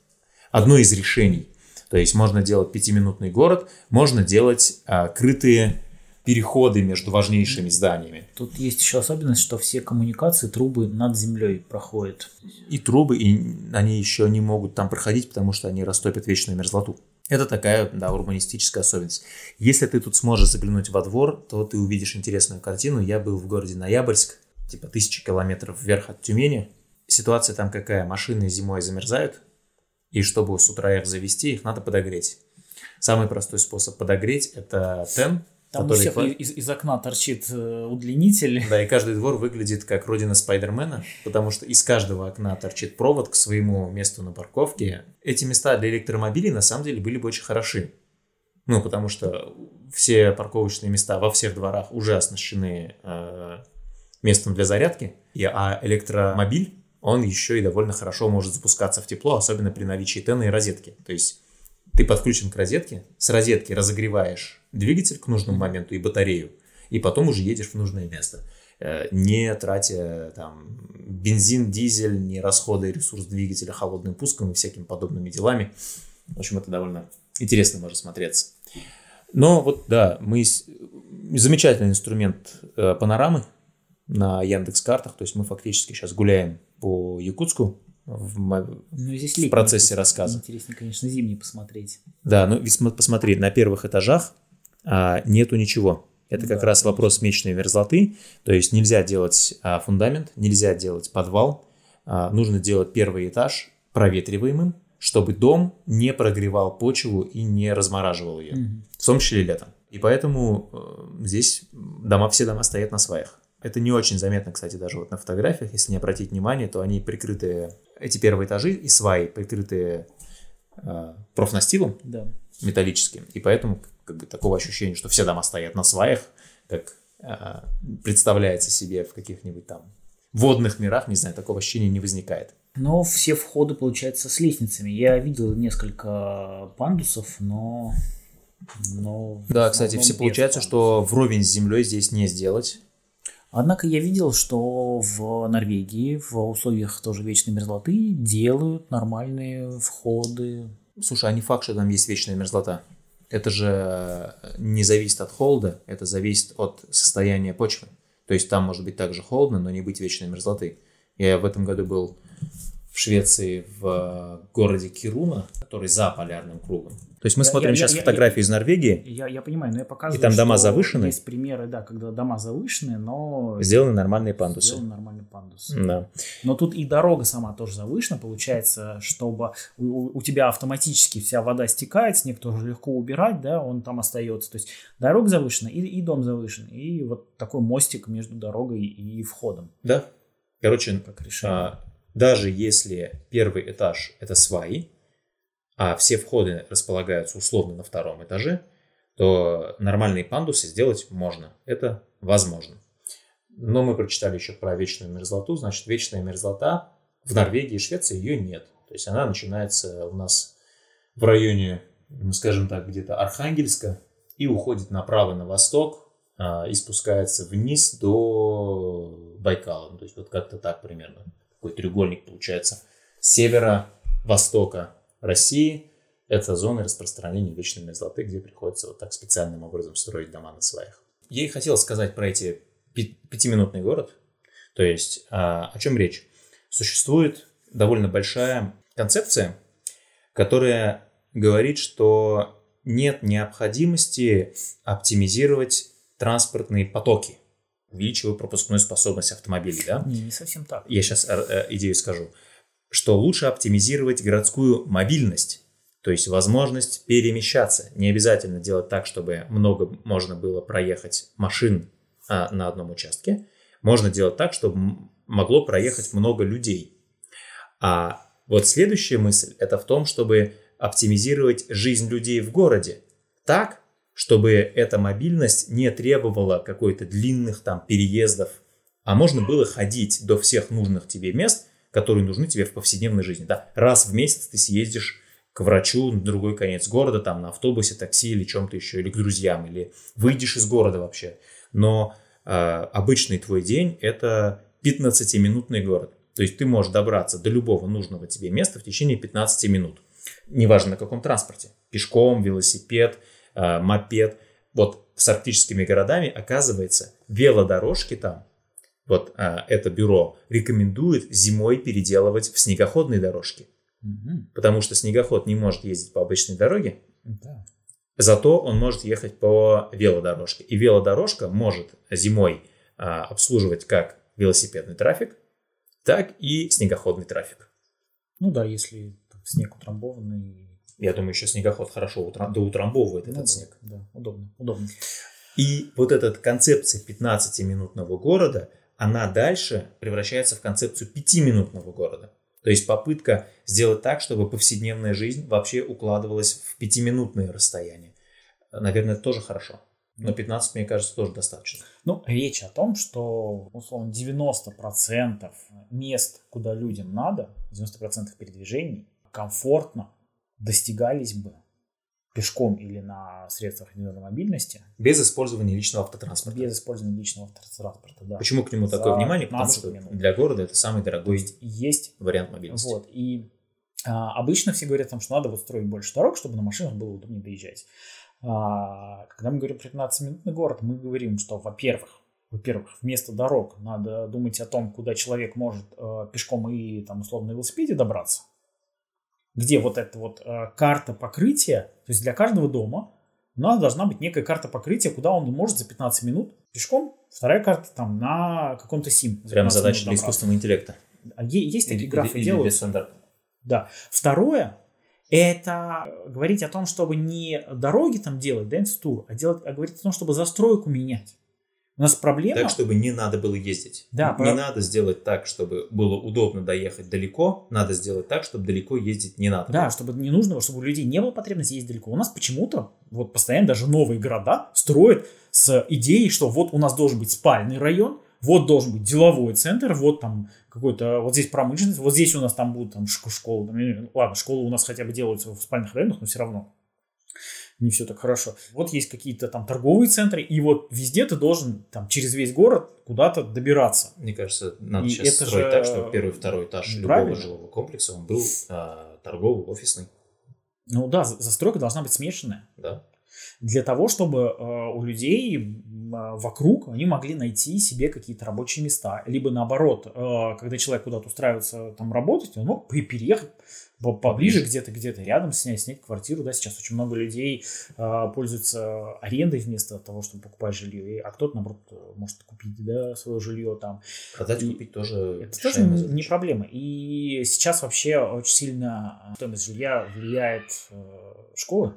одно из решений. То есть можно делать пятиминутный город, можно делать а, крытые переходы между важнейшими зданиями. Тут есть еще особенность, что все коммуникации, трубы над землей проходят. И трубы, и они еще не могут там проходить, потому что они растопят вечную мерзлоту. Это такая, да, урбанистическая особенность. Если ты тут сможешь заглянуть во двор, то ты увидишь интересную картину. Я был в городе Ноябрьск, типа тысячи километров вверх от Тюмени. Ситуация там какая? Машины зимой замерзают, и чтобы с утра их завести, их надо подогреть. Самый простой способ подогреть – это тен, там у всех из, из окна торчит э, удлинитель. Да, и каждый двор выглядит как родина Спайдермена, потому что из каждого окна торчит провод к своему месту на парковке. Эти места для электромобилей на самом деле были бы очень хороши. Ну, потому что все парковочные места во всех дворах уже оснащены э, местом для зарядки, и, а электромобиль, он еще и довольно хорошо может запускаться в тепло, особенно при наличии тена и розетки. То есть ты подключен к розетке, с розетки разогреваешь двигатель к нужному моменту и батарею, и потом уже едешь в нужное место, э, не тратя там бензин, дизель, не расходуя ресурс двигателя холодным пуском и всякими подобными делами. В общем, это довольно интересно может смотреться. Но вот, да, мы замечательный инструмент э, панорамы на Яндекс картах, то есть мы фактически сейчас гуляем по Якутску, в, ну, здесь в процессе рассказа. Интереснее, конечно, зимний посмотреть. Да, ну ведь посмотри, на первых этажах а, нету ничего. Это ну, как да, раз вопрос мечной мерзлоты. То есть нельзя делать а, фундамент, нельзя делать подвал. А, нужно делать первый этаж проветриваемым, чтобы дом не прогревал почву и не размораживал ее, угу. в том числе летом. И поэтому э, здесь дома, все дома стоят на сваях. Это не очень заметно, кстати, даже вот на фотографиях, если не обратить внимание, то они прикрыты, эти первые этажи и сваи прикрыты э, профнастилом да. металлическим, и поэтому как бы такого ощущения, что все дома стоят на сваях, как э, представляется себе в каких-нибудь там водных мирах, не знаю, такого ощущения не возникает. Но все входы, получается, с лестницами. Я видел несколько пандусов, но... но да, кстати, все получается, пандусов. что вровень с землей здесь не сделать. Однако я видел, что в Норвегии в условиях тоже вечной мерзлоты делают нормальные входы. Слушай, а не факт, что там есть вечная мерзлота. Это же не зависит от холода, это зависит от состояния почвы. То есть там может быть также холодно, но не быть вечной мерзлоты. Я в этом году был в Швеции в городе Кируна, который за полярным кругом. То есть мы я, смотрим я, сейчас я, фотографии я, из Норвегии. Я, я понимаю, но я показываю, И там дома завышены. Есть примеры, да, когда дома завышены, но... Сделаны нормальные пандусы. Сделаны нормальные пандусы. Да. Но тут и дорога сама тоже завышена, получается, чтобы у, у тебя автоматически вся вода стекает, снег тоже легко убирать, да, он там остается. То есть дорога завышена и, и дом завышен. И вот такой мостик между дорогой и входом. Да. Короче, как решение. Даже если первый этаж это сваи, а все входы располагаются условно на втором этаже, то нормальные пандусы сделать можно. Это возможно. Но мы прочитали еще про вечную мерзлоту. Значит, вечная мерзлота В Норвегии и Швеции ее нет. То есть она начинается у нас в районе, ну, скажем так, где-то Архангельска и уходит направо на восток а, и спускается вниз до Байкала. Ну, то есть вот как-то так примерно. Такой треугольник получается. С севера-востока России это зоны распространения вечной мерзлоты, где приходится вот так специальным образом строить дома на сваях. Я и хотел сказать про эти пятиминутный город. То есть а, о чем речь? Существует довольно большая концепция, которая говорит, что нет необходимости оптимизировать транспортные потоки, увеличивая пропускную способность автомобилей, да? Не, не совсем так. Я сейчас э, э, идею скажу. Что лучше оптимизировать городскую мобильность, то есть возможность перемещаться. Не обязательно делать так, чтобы много можно было проехать машин а, на одном участке. Можно делать так, чтобы могло проехать много людей. А вот следующая мысль – это в том, чтобы оптимизировать жизнь людей в городе так, чтобы эта мобильность не требовала какой-то длинных там переездов, а можно было ходить до всех нужных тебе мест, которые нужны тебе в повседневной жизни. Да? Раз в месяц ты съездишь к врачу на другой конец города, там на автобусе, такси или чем-то еще, или к друзьям, или выйдешь из города вообще. Но э, обычный твой день это 15-минутный город. То есть ты можешь добраться до любого нужного тебе места в течение 15 минут. Неважно на каком транспорте. Пешком, велосипед, э, мопед. Вот с арктическими городами, оказывается, велодорожки там, вот э, это бюро рекомендует зимой переделывать в снегоходные дорожки. Угу. Потому что снегоход не может ездить по обычной дороге. Да. Зато он может ехать по велодорожке. И велодорожка может зимой а, обслуживать как велосипедный трафик, так и снегоходный трафик. Ну да, если снег утрамбованный. Я думаю, еще снегоход хорошо утрам... доутрамбовывает ну, этот да, снег. Да, удобно, удобно. И вот эта концепция 15-минутного города, она дальше превращается в концепцию 5-минутного города. То есть попытка сделать так, чтобы повседневная жизнь вообще укладывалась в пятиминутные расстояния. Наверное, это тоже хорошо. Но 15, мне кажется, тоже достаточно. Ну, речь о том, что, условно, 90% мест, куда людям надо, 90% передвижений комфортно достигались бы пешком или на средствах индивидуальной мобильности. Без использования личного автотранспорта. Без использования личного автотранспорта, да. Почему к нему такое внимание? Потому что минут. для города это самый дорогой есть, есть вариант мобильности. Вот, и а, обычно все говорят, там, что надо вот строить больше дорог, чтобы на машинах было удобнее доезжать. А, когда мы говорим про 15-минутный город, мы говорим, что, во-первых, во-первых, вместо дорог надо думать о том, куда человек может э, пешком и там условно на велосипеде добраться. Где вот эта вот э, карта покрытия, то есть для каждого дома у нас должна быть некая карта покрытия, куда он может за 15 минут пешком. Вторая карта там на каком-то сим. Прям задача для искусственного интеллекта. А есть такие графы делают. Да. Второе, это говорить о том, чтобы не дороги там делать, да, тур, а, делать, а говорить о том, чтобы застройку менять. У нас проблема... Так, чтобы не надо было ездить. Да, не про... надо сделать так, чтобы было удобно доехать далеко. Надо сделать так, чтобы далеко ездить не надо. Да, было. чтобы не нужно, чтобы у людей не было потребности ездить далеко. У нас почему-то вот постоянно даже новые города строят с идеей, что вот у нас должен быть спальный район, вот должен быть деловой центр, вот там какой-то, вот здесь промышленность, вот здесь у нас там будут там школы, там, ладно, школы у нас хотя бы делаются в спальных районах, но все равно не все так хорошо. Вот есть какие-то там торговые центры, и вот везде ты должен там через весь город куда-то добираться. Мне кажется, надо и сейчас это строить же... так, чтобы первый, второй этаж любого жилого комплекса он был э, торговый, офисный. Ну да, застройка должна быть смешанная. Да. Для того, чтобы э, у людей а, вокруг они могли найти себе какие-то рабочие места. Либо наоборот, э, когда человек куда-то устраивается там работать, он мог переехать поближе где-то, где-то рядом снять, снять квартиру, да, сейчас очень много людей э, пользуются арендой вместо того, чтобы покупать жилье, а кто-то, наоборот, может купить, да, свое жилье там. Продать, и купить тоже Это тоже не, не проблема. И сейчас вообще очень сильно стоимость жилья влияет э, школы,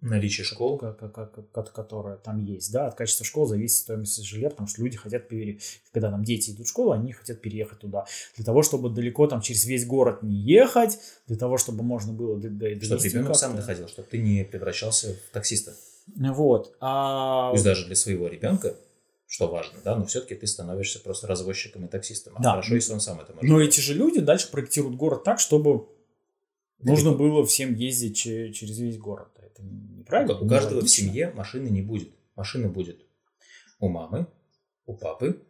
Наличие школ. Как, как, как, которая там есть, да, от качества школ зависит стоимость жилья, потому что люди хотят, пере... когда там дети идут в школу, они хотят переехать туда. Для того, чтобы далеко там через весь город не ехать, для того, чтобы можно было... Чтобы ребенок сам доходил, чтобы ты не превращался в таксиста. Вот. А... То есть даже для своего ребенка, что важно, да, но все-таки ты становишься просто развозчиком и таксистом. А Да. хорошо, если он сам это может. Но эти же люди дальше проектируют город так, чтобы нужно было всем ездить че- через весь город. Это неправильно. У каждого в семье машины не будет. Машина будет у мамы, у папы,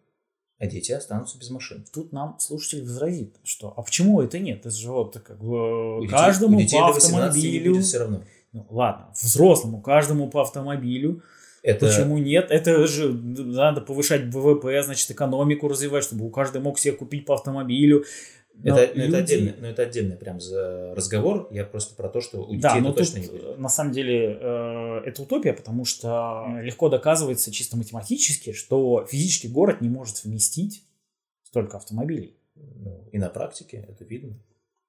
а дети останутся без машин. Тут нам слушатель возразит, что а почему это нет? Это же вот как бы У детей- каждому у детей по 18 не автомобилю. будет все равно. Ну, ладно, взрослому каждому по автомобилю. Это, Почему нет? Это же надо повышать ВВП, значит, экономику развивать, чтобы у каждого мог себе купить по автомобилю. Но это, ну, это люди- отдельный, но это отдельный прям за разговор. Я просто про то, что у детей Да, это но точно тут, не будет. на самом деле э, это утопия, потому что легко доказывается чисто математически, что физически город не может вместить столько автомобилей. Ну, и на практике это видно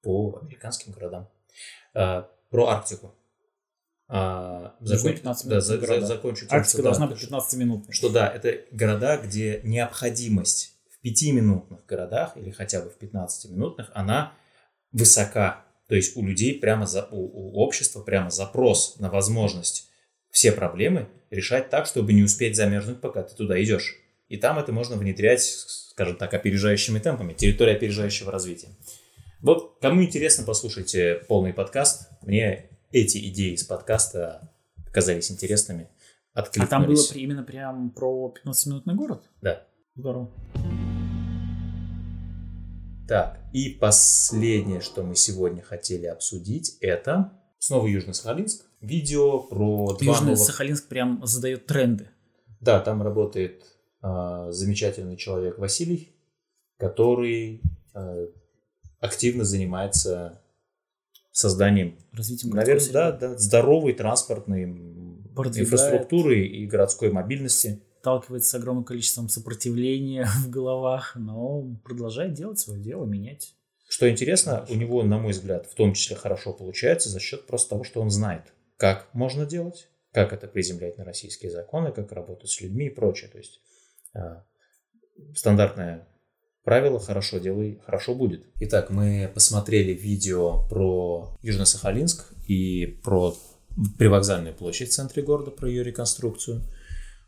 по американским городам. А, про Арктику. А, закон- 15 да, минут за- на за- города. закончу тем, Арктика что должна да, быть 15 минутной. что да, это города, где необходимость пятиминутных городах или хотя бы в 15-минутных, она высока. То есть у людей прямо, за, у, у общества прямо запрос на возможность все проблемы решать так, чтобы не успеть замерзнуть, пока ты туда идешь. И там это можно внедрять, скажем так, опережающими темпами, территория опережающего развития. Вот, кому интересно, послушайте полный подкаст. Мне эти идеи из подкаста показались интересными. А там было именно прям про 15-минутный город? Да. Здорово. Так, и последнее, что мы сегодня хотели обсудить, это снова Южно-Сахалинск. Видео про два Южный новых... Прям задает тренды. Да, там работает а, замечательный человек Василий, который а, активно занимается созданием, Развитием наверное, да, да, здоровой транспортной Продвигает. инфраструктуры и городской мобильности. Сталкивается с огромным количеством сопротивления в головах, но продолжает делать свое дело, менять. Что интересно, Хорошо. у него, на мой взгляд, в том числе хорошо получается за счет просто того, что он знает, как можно делать, как это приземлять на российские законы, как работать с людьми и прочее. То есть а, стандартное правило «хорошо делай, хорошо будет». Итак, мы посмотрели видео про Южно-Сахалинск и про привокзальную площадь в центре города, про ее реконструкцию.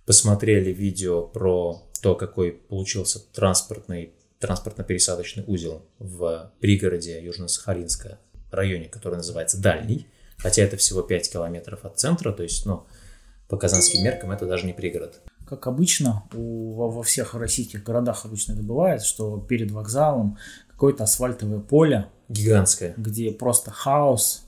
Посмотрели видео про то, какой получился транспортный транспортно-пересадочный узел в пригороде Южно-Сахалинска, районе, который называется Дальний, хотя это всего 5 километров от центра, то есть, ну, по казанским меркам это даже не пригород. Как обычно, у- во, во всех российских городах обычно это бывает, что перед вокзалом какое-то асфальтовое поле, Гигантское. где просто хаос,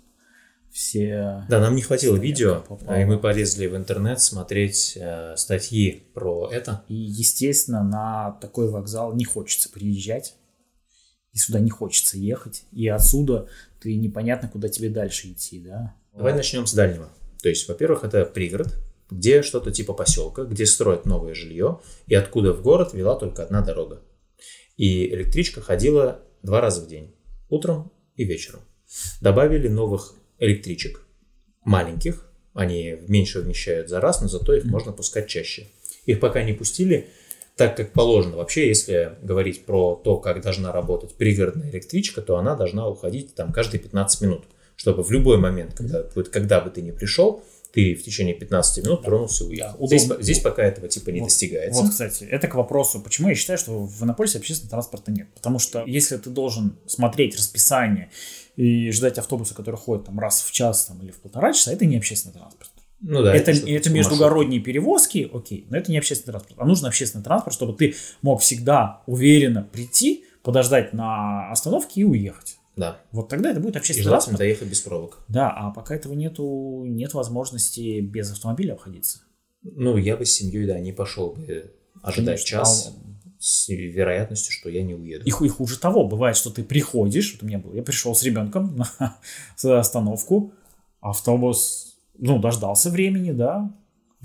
все... Да, нам не хватило видео, попала. и мы полезли в интернет смотреть э, статьи про это. И, естественно, на такой вокзал не хочется приезжать, и сюда не хочется ехать, и отсюда ты непонятно, куда тебе дальше идти, да? Давай начнем с дальнего. То есть, во-первых, это пригород, где что-то типа поселка, где строят новое жилье, и откуда в город вела только одна дорога. И электричка ходила два раза в день, утром и вечером. Добавили новых электричек, маленьких, они меньше вмещают за раз, но зато их можно пускать чаще. Их пока не пустили, так как положено. Вообще, если говорить про то, как должна работать пригородная электричка, то она должна уходить там каждые 15 минут, чтобы в любой момент, когда, вот когда бы ты ни пришел, ты в течение 15 минут тронулся и уехал. Здесь, здесь пока этого типа не Вот- достигается. Вот, кстати, это к вопросу, почему я считаю, что в Иннополисе общественного транспорта нет. Потому что если ты должен смотреть расписание и ждать автобуса, который ходит там раз в час там, или в полтора часа, это не общественный транспорт. Ну да, это, это типа междугородние перевозки, окей, но это не общественный транспорт. А нужен общественный транспорт, чтобы ты мог всегда уверенно прийти, подождать на остановке и уехать. Да. Вот тогда это будет И общественный желательно транспорт. доехать без пробок. Да, а пока этого нету, нет возможности без автомобиля обходиться. Ну, я бы с семьей, да, не пошел бы ожидать Конечно. час с вероятностью, что я не уеду. И, и хуже того, бывает, что ты приходишь, вот у меня было, я пришел с ребенком на остановку, автобус, ну, дождался времени, да,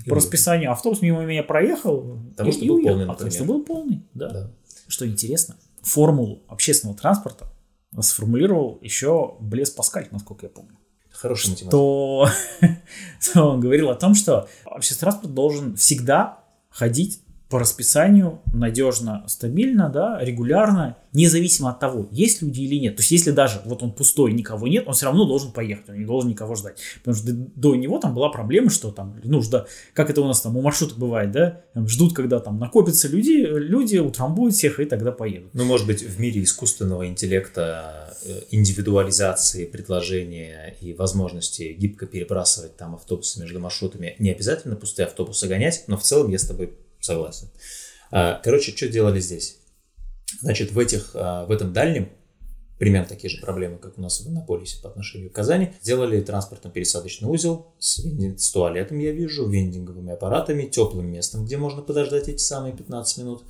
И по расписанию автобус мимо меня проехал Потому и, что и был уехал. полный, А потому что был полный, да. Да. Что интересно, формулу общественного транспорта сформулировал еще Блес Паскаль, насколько я помню. Хороший математик. То, он говорил о том, что общественный транспорт должен всегда ходить по расписанию, надежно, стабильно, да, регулярно, независимо от того, есть люди или нет. То есть, если даже вот он пустой, никого нет, он все равно должен поехать, он не должен никого ждать. Потому что до него там была проблема, что там, ну, жда, как это у нас там у маршруток бывает, да, там ждут, когда там накопятся люди, люди утрамбуют всех и тогда поедут. Ну, может быть, в мире искусственного интеллекта, э, индивидуализации предложения и возможности гибко перебрасывать там автобусы между маршрутами, не обязательно пустые автобусы гонять, но в целом я с тобой согласен. А, короче, что делали здесь? Значит, в, этих, а, в этом дальнем, примерно такие же проблемы, как у нас в Иннополисе по отношению к Казани, сделали транспортно-пересадочный узел с, с туалетом, я вижу, вендинговыми аппаратами, теплым местом, где можно подождать эти самые 15 минут,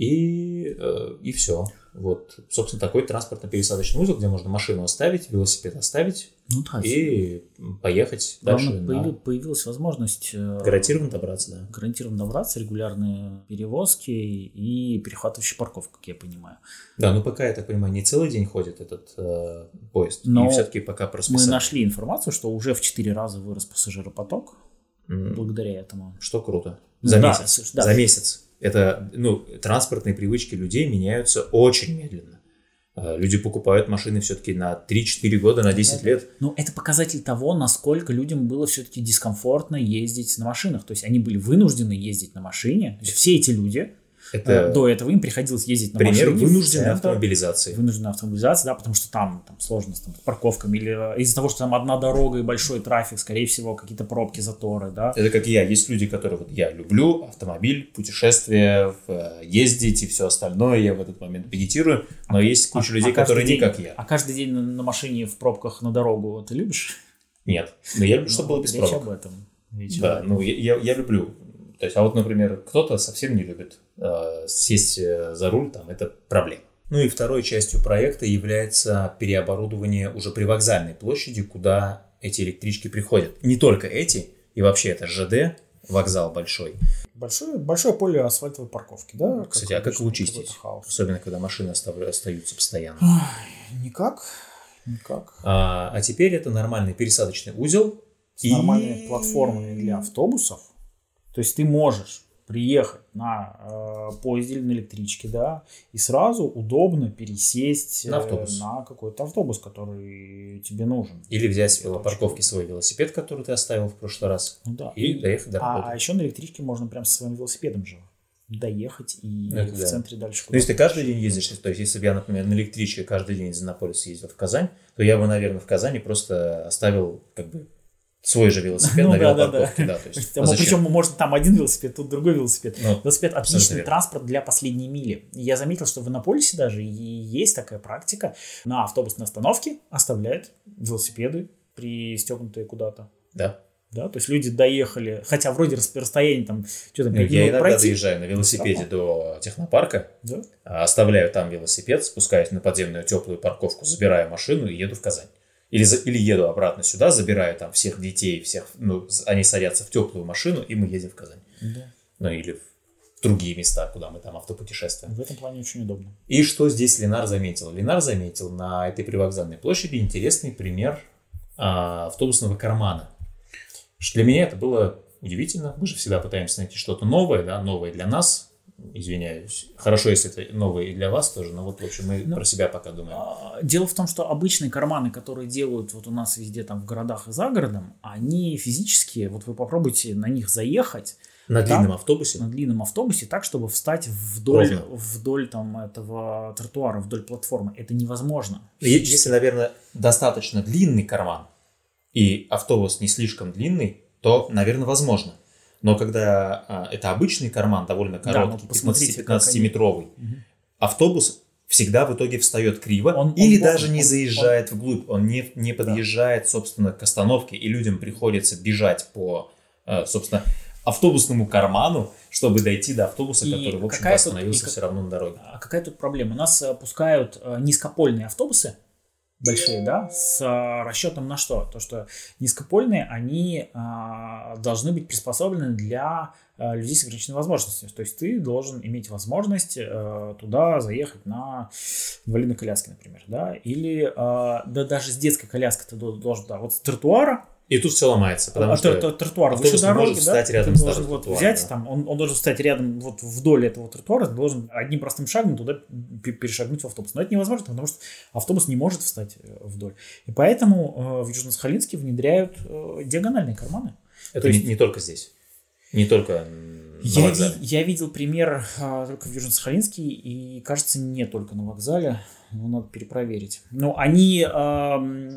и, э, и все. Вот, собственно, такой транспортно-пересадочный узел, где можно машину оставить, велосипед оставить ну, да, и поехать Главное, дальше. Появи, на... Появилась возможность э, гарантированно добраться, да. Гарантированно добраться, регулярные перевозки и перехватывающая парковка, как я понимаю. Да, ну пока, я так понимаю, не целый день ходит этот э, поезд. Но и все-таки пока просто. Мы нашли информацию, что уже в 4 раза вырос пассажиропоток mm. благодаря этому. Что круто. За да, месяц. Да. За месяц. Это, ну, транспортные привычки людей меняются очень медленно. А, люди покупают машины все-таки на 3-4 года, на 10 лет. Ну, это показатель того, насколько людям было все-таки дискомфортно ездить на машинах. То есть они были вынуждены ездить на машине. Все эти люди, это э, до этого им приходилось ездить на пример машине. вынужденной автомобилизации. Вынужденной автомобилизации, да, потому что там, там сложность там, с парковками или э, из-за того, что там одна дорога и большой трафик, скорее всего, какие-то пробки, заторы, да. Это как я. Есть люди, которые вот я люблю автомобиль, путешествия, э, ездить и все остальное. Я в этот момент медитирую, но а, есть куча а, людей, а которые день, не как я. А каждый день на, на машине в пробках на дорогу ты любишь? Нет, но я люблю, чтобы ну, было без пробок. об этом. Да, ну я, я, я люблю то есть, а вот, например, кто-то совсем не любит э, сесть э, за руль, там это проблема. Ну и второй частью проекта является переоборудование уже привокзальной площади, куда эти электрички приходят. Не только эти, и вообще это ЖД, вокзал большой. Большое, большое поле асфальтовой парковки, да? Кстати, как а как его чистить? Особенно, когда машины остаются постоянно. Никак, никак. А, а теперь это нормальный пересадочный узел. С и... нормальными платформами для автобусов то есть ты можешь приехать на э, поезде или на электричке, да, и сразу удобно пересесть на, автобус. Э, на какой-то автобус, который тебе нужен. Или взять с велопарковки свой велосипед, который ты оставил в прошлый раз, ну, да. и, и доехать до работы. А, а еще на электричке можно прям со своим велосипедом же доехать и ну, в да. центре дальше. Ну, если ты каждый день ездишь, то есть если бы я, например, на электричке каждый день из Иннополиса ездил в Казань, то я бы, наверное, в Казани просто оставил как бы свой же велосипед ну, на да, велопарковке. Да, да. Да, то есть, а причем можно там один велосипед, тут другой велосипед. Ну, велосипед отличный транспорт для последней мили. Я заметил, что в Иннополисе даже есть такая практика. На автобусной остановке оставляют велосипеды пристегнутые куда-то. Да. Да, то есть люди доехали, хотя вроде расстояние там что-то ну, Я иногда пройти. доезжаю на велосипеде до технопарка, да? оставляю там велосипед, спускаюсь на подземную теплую парковку, забираю машину и еду в Казань. Или, за, или еду обратно сюда, забираю там всех детей, всех, ну, они садятся в теплую машину, и мы едем в Казань. Да. Ну, или в другие места, куда мы там автопутешествуем. В этом плане очень удобно. И что здесь Ленар заметил? Ленар заметил на этой привокзальной площади интересный пример а, автобусного кармана. Для меня это было удивительно. Мы же всегда пытаемся найти что-то новое, да, новое для нас, извиняюсь. Хорошо, если это новое и для вас тоже, но вот, в общем, мы ну, про себя пока думаем. А, дело в том, что обычные карманы, которые делают вот у нас везде там в городах и за городом, они физические, вот вы попробуйте на них заехать. На там, длинном автобусе? На длинном автобусе, так, чтобы встать вдоль, вдоль там этого тротуара, вдоль платформы. Это невозможно. Если, наверное, достаточно длинный карман, и автобус не слишком длинный, то, наверное, возможно. Но когда а, это обычный карман, довольно короткий, да, ну, 15-метровый, угу. автобус всегда в итоге встает криво он, или он, даже он, не заезжает он, вглубь, он не, не подъезжает, да. собственно, к остановке, и людям приходится бежать по, а, собственно, автобусному карману, чтобы дойти до автобуса, и который, в общем-то, остановился тут, все равно на дороге. А какая тут проблема? У нас э, пускают э, низкопольные автобусы, большие, да, с а, расчетом на что? То, что низкопольные, они а, должны быть приспособлены для а, людей с ограниченными возможностями. То есть ты должен иметь возможность а, туда заехать на инвалидной коляске, например, да, или да даже с детской коляской ты должен, да, вот с тротуара И тут все ломается, потому а, что тр- тр- тротуар выше не дороги, может да? встать Ты рядом с должен вот взять там, он, он должен встать рядом вот вдоль этого тротуара, ты должен одним простым шагом туда перешагнуть в автобус. Но это невозможно, потому что автобус не может встать э, вдоль. И поэтому э, в Южно-Сахалинске внедряют э, диагональные карманы. Это то есть- не, не только здесь. Не только Я, ви- я видел пример а, только в Южно-Сахалинске, и, кажется, не только на вокзале. Ну, надо перепроверить. Но они ам,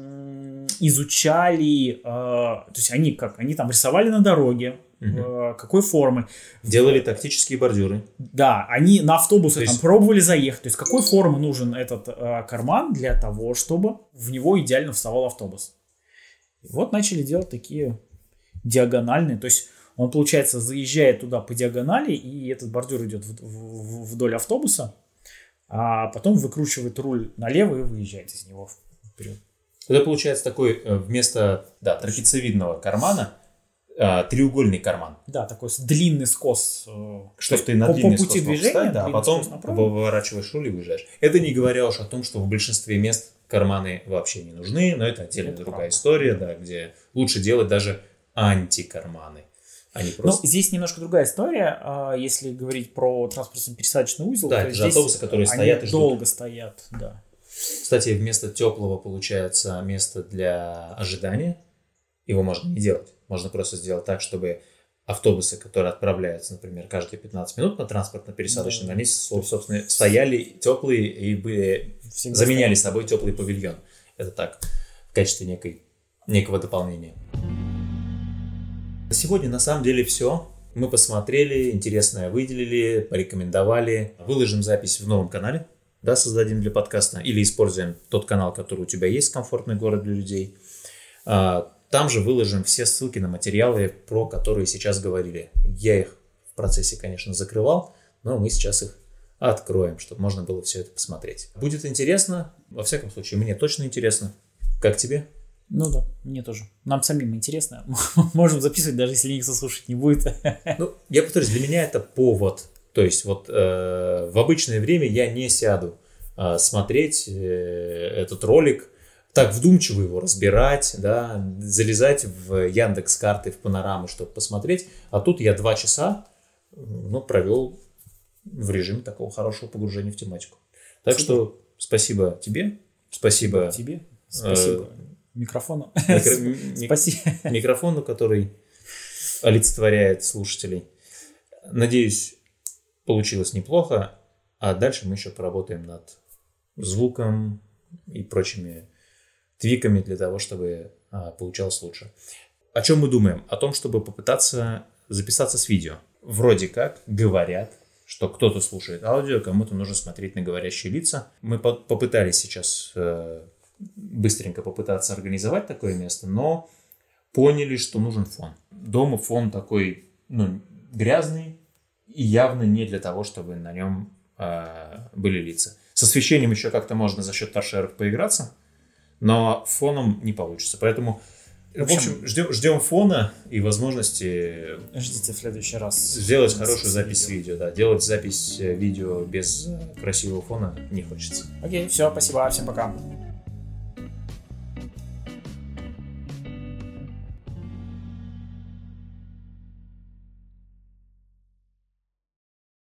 изучали, а, то есть они как, они там рисовали на дороге, а, какой формы. Делали тактические бордюры. Да, они на автобусы То есть- там пробовали заехать. То есть какой формы нужен этот а, карман для того, чтобы в него идеально вставал автобус. И вот начали делать такие диагональные. То есть он, получается, заезжает туда по диагонали, и этот бордюр идет в- в- вдоль автобуса, а потом выкручивает руль налево и выезжает из него вперед. Это получается такой э, вместо да, трапециевидного кармана а, треугольный карман. Да, такой длинный скос. э, Что то ты на по, по длинный пути скос движения, встать, да, а потом выворачиваешь руль и выезжаешь. Это не говоря уж о том, что в большинстве мест карманы вообще не нужны, но это отдельная Это другая правда. история, да, где лучше делать даже антикарманы, а не Ну, просто... здесь немножко другая история. а, Если говорить про транспортно-пересадочный узел, Да, то это же здесь автобусы, которые они стоят и ждут. долго стоят, да. Кстати, вместо теплого получается место для ожидания. Его можно не делать. Можно просто сделать так, чтобы автобусы, которые отправляются, например, каждые 15 минут на транспортно-пересадочном, Да. они, со- собственно, стояли теплые и были Всегда заменяли собой теплый павильон. Это так, в качестве некой, некого дополнения. Сегодня на самом деле все. Мы посмотрели, интересное выделили, порекомендовали. Выложим запись в новом канале, да, создадим для подкаста, или используем тот канал, который у тебя есть, комфортный город для людей. А, Там же выложим все ссылки на материалы, про которые сейчас говорили. Я их в процессе, конечно, закрывал, но мы сейчас их откроем, чтобы можно было все это посмотреть. Будет интересно, во всяком случае, мне точно интересно. Как тебе? Ну да, мне тоже. Нам самим интересно. Можем записывать, даже если никто слушать не будет. Ну, я повторюсь, для меня это повод. То есть вот э, в обычное время я не сяду э, смотреть э, этот ролик, так вдумчиво его разбирать, да, залезать в Яндекс карты, в панораму, чтобы посмотреть. А тут я два часа, э, ну, провел в режиме такого хорошего погружения в тематику. Так что спасибо тебе, спасибо Тебе спасибо. Микрофону. микро- ми- Спасибо. микрофону, который олицетворяет слушателей. Надеюсь, получилось неплохо, а дальше мы еще поработаем над звуком и прочими твиками для того, чтобы а, получалось лучше. О чем мы думаем? О том, чтобы попытаться записаться с видео. Вроде как говорят, что кто-то слушает аудио, кому-то нужно смотреть на говорящие лица. Мы по- попытались сейчас э, быстренько попытаться организовать такое место, но поняли, что нужен фон. Дома фон такой, ну, грязный и явно не для того, чтобы на нем э, были лица. С освещением еще как-то можно за счет торшеров поиграться, но фоном не получится. Поэтому, в В общем- ждем, ждем фона и возможности Ждите в следующий раз. сделать хорошую запись видео. Да, делать запись э, видео без красивого фона не хочется. Окей, все, спасибо, всем пока.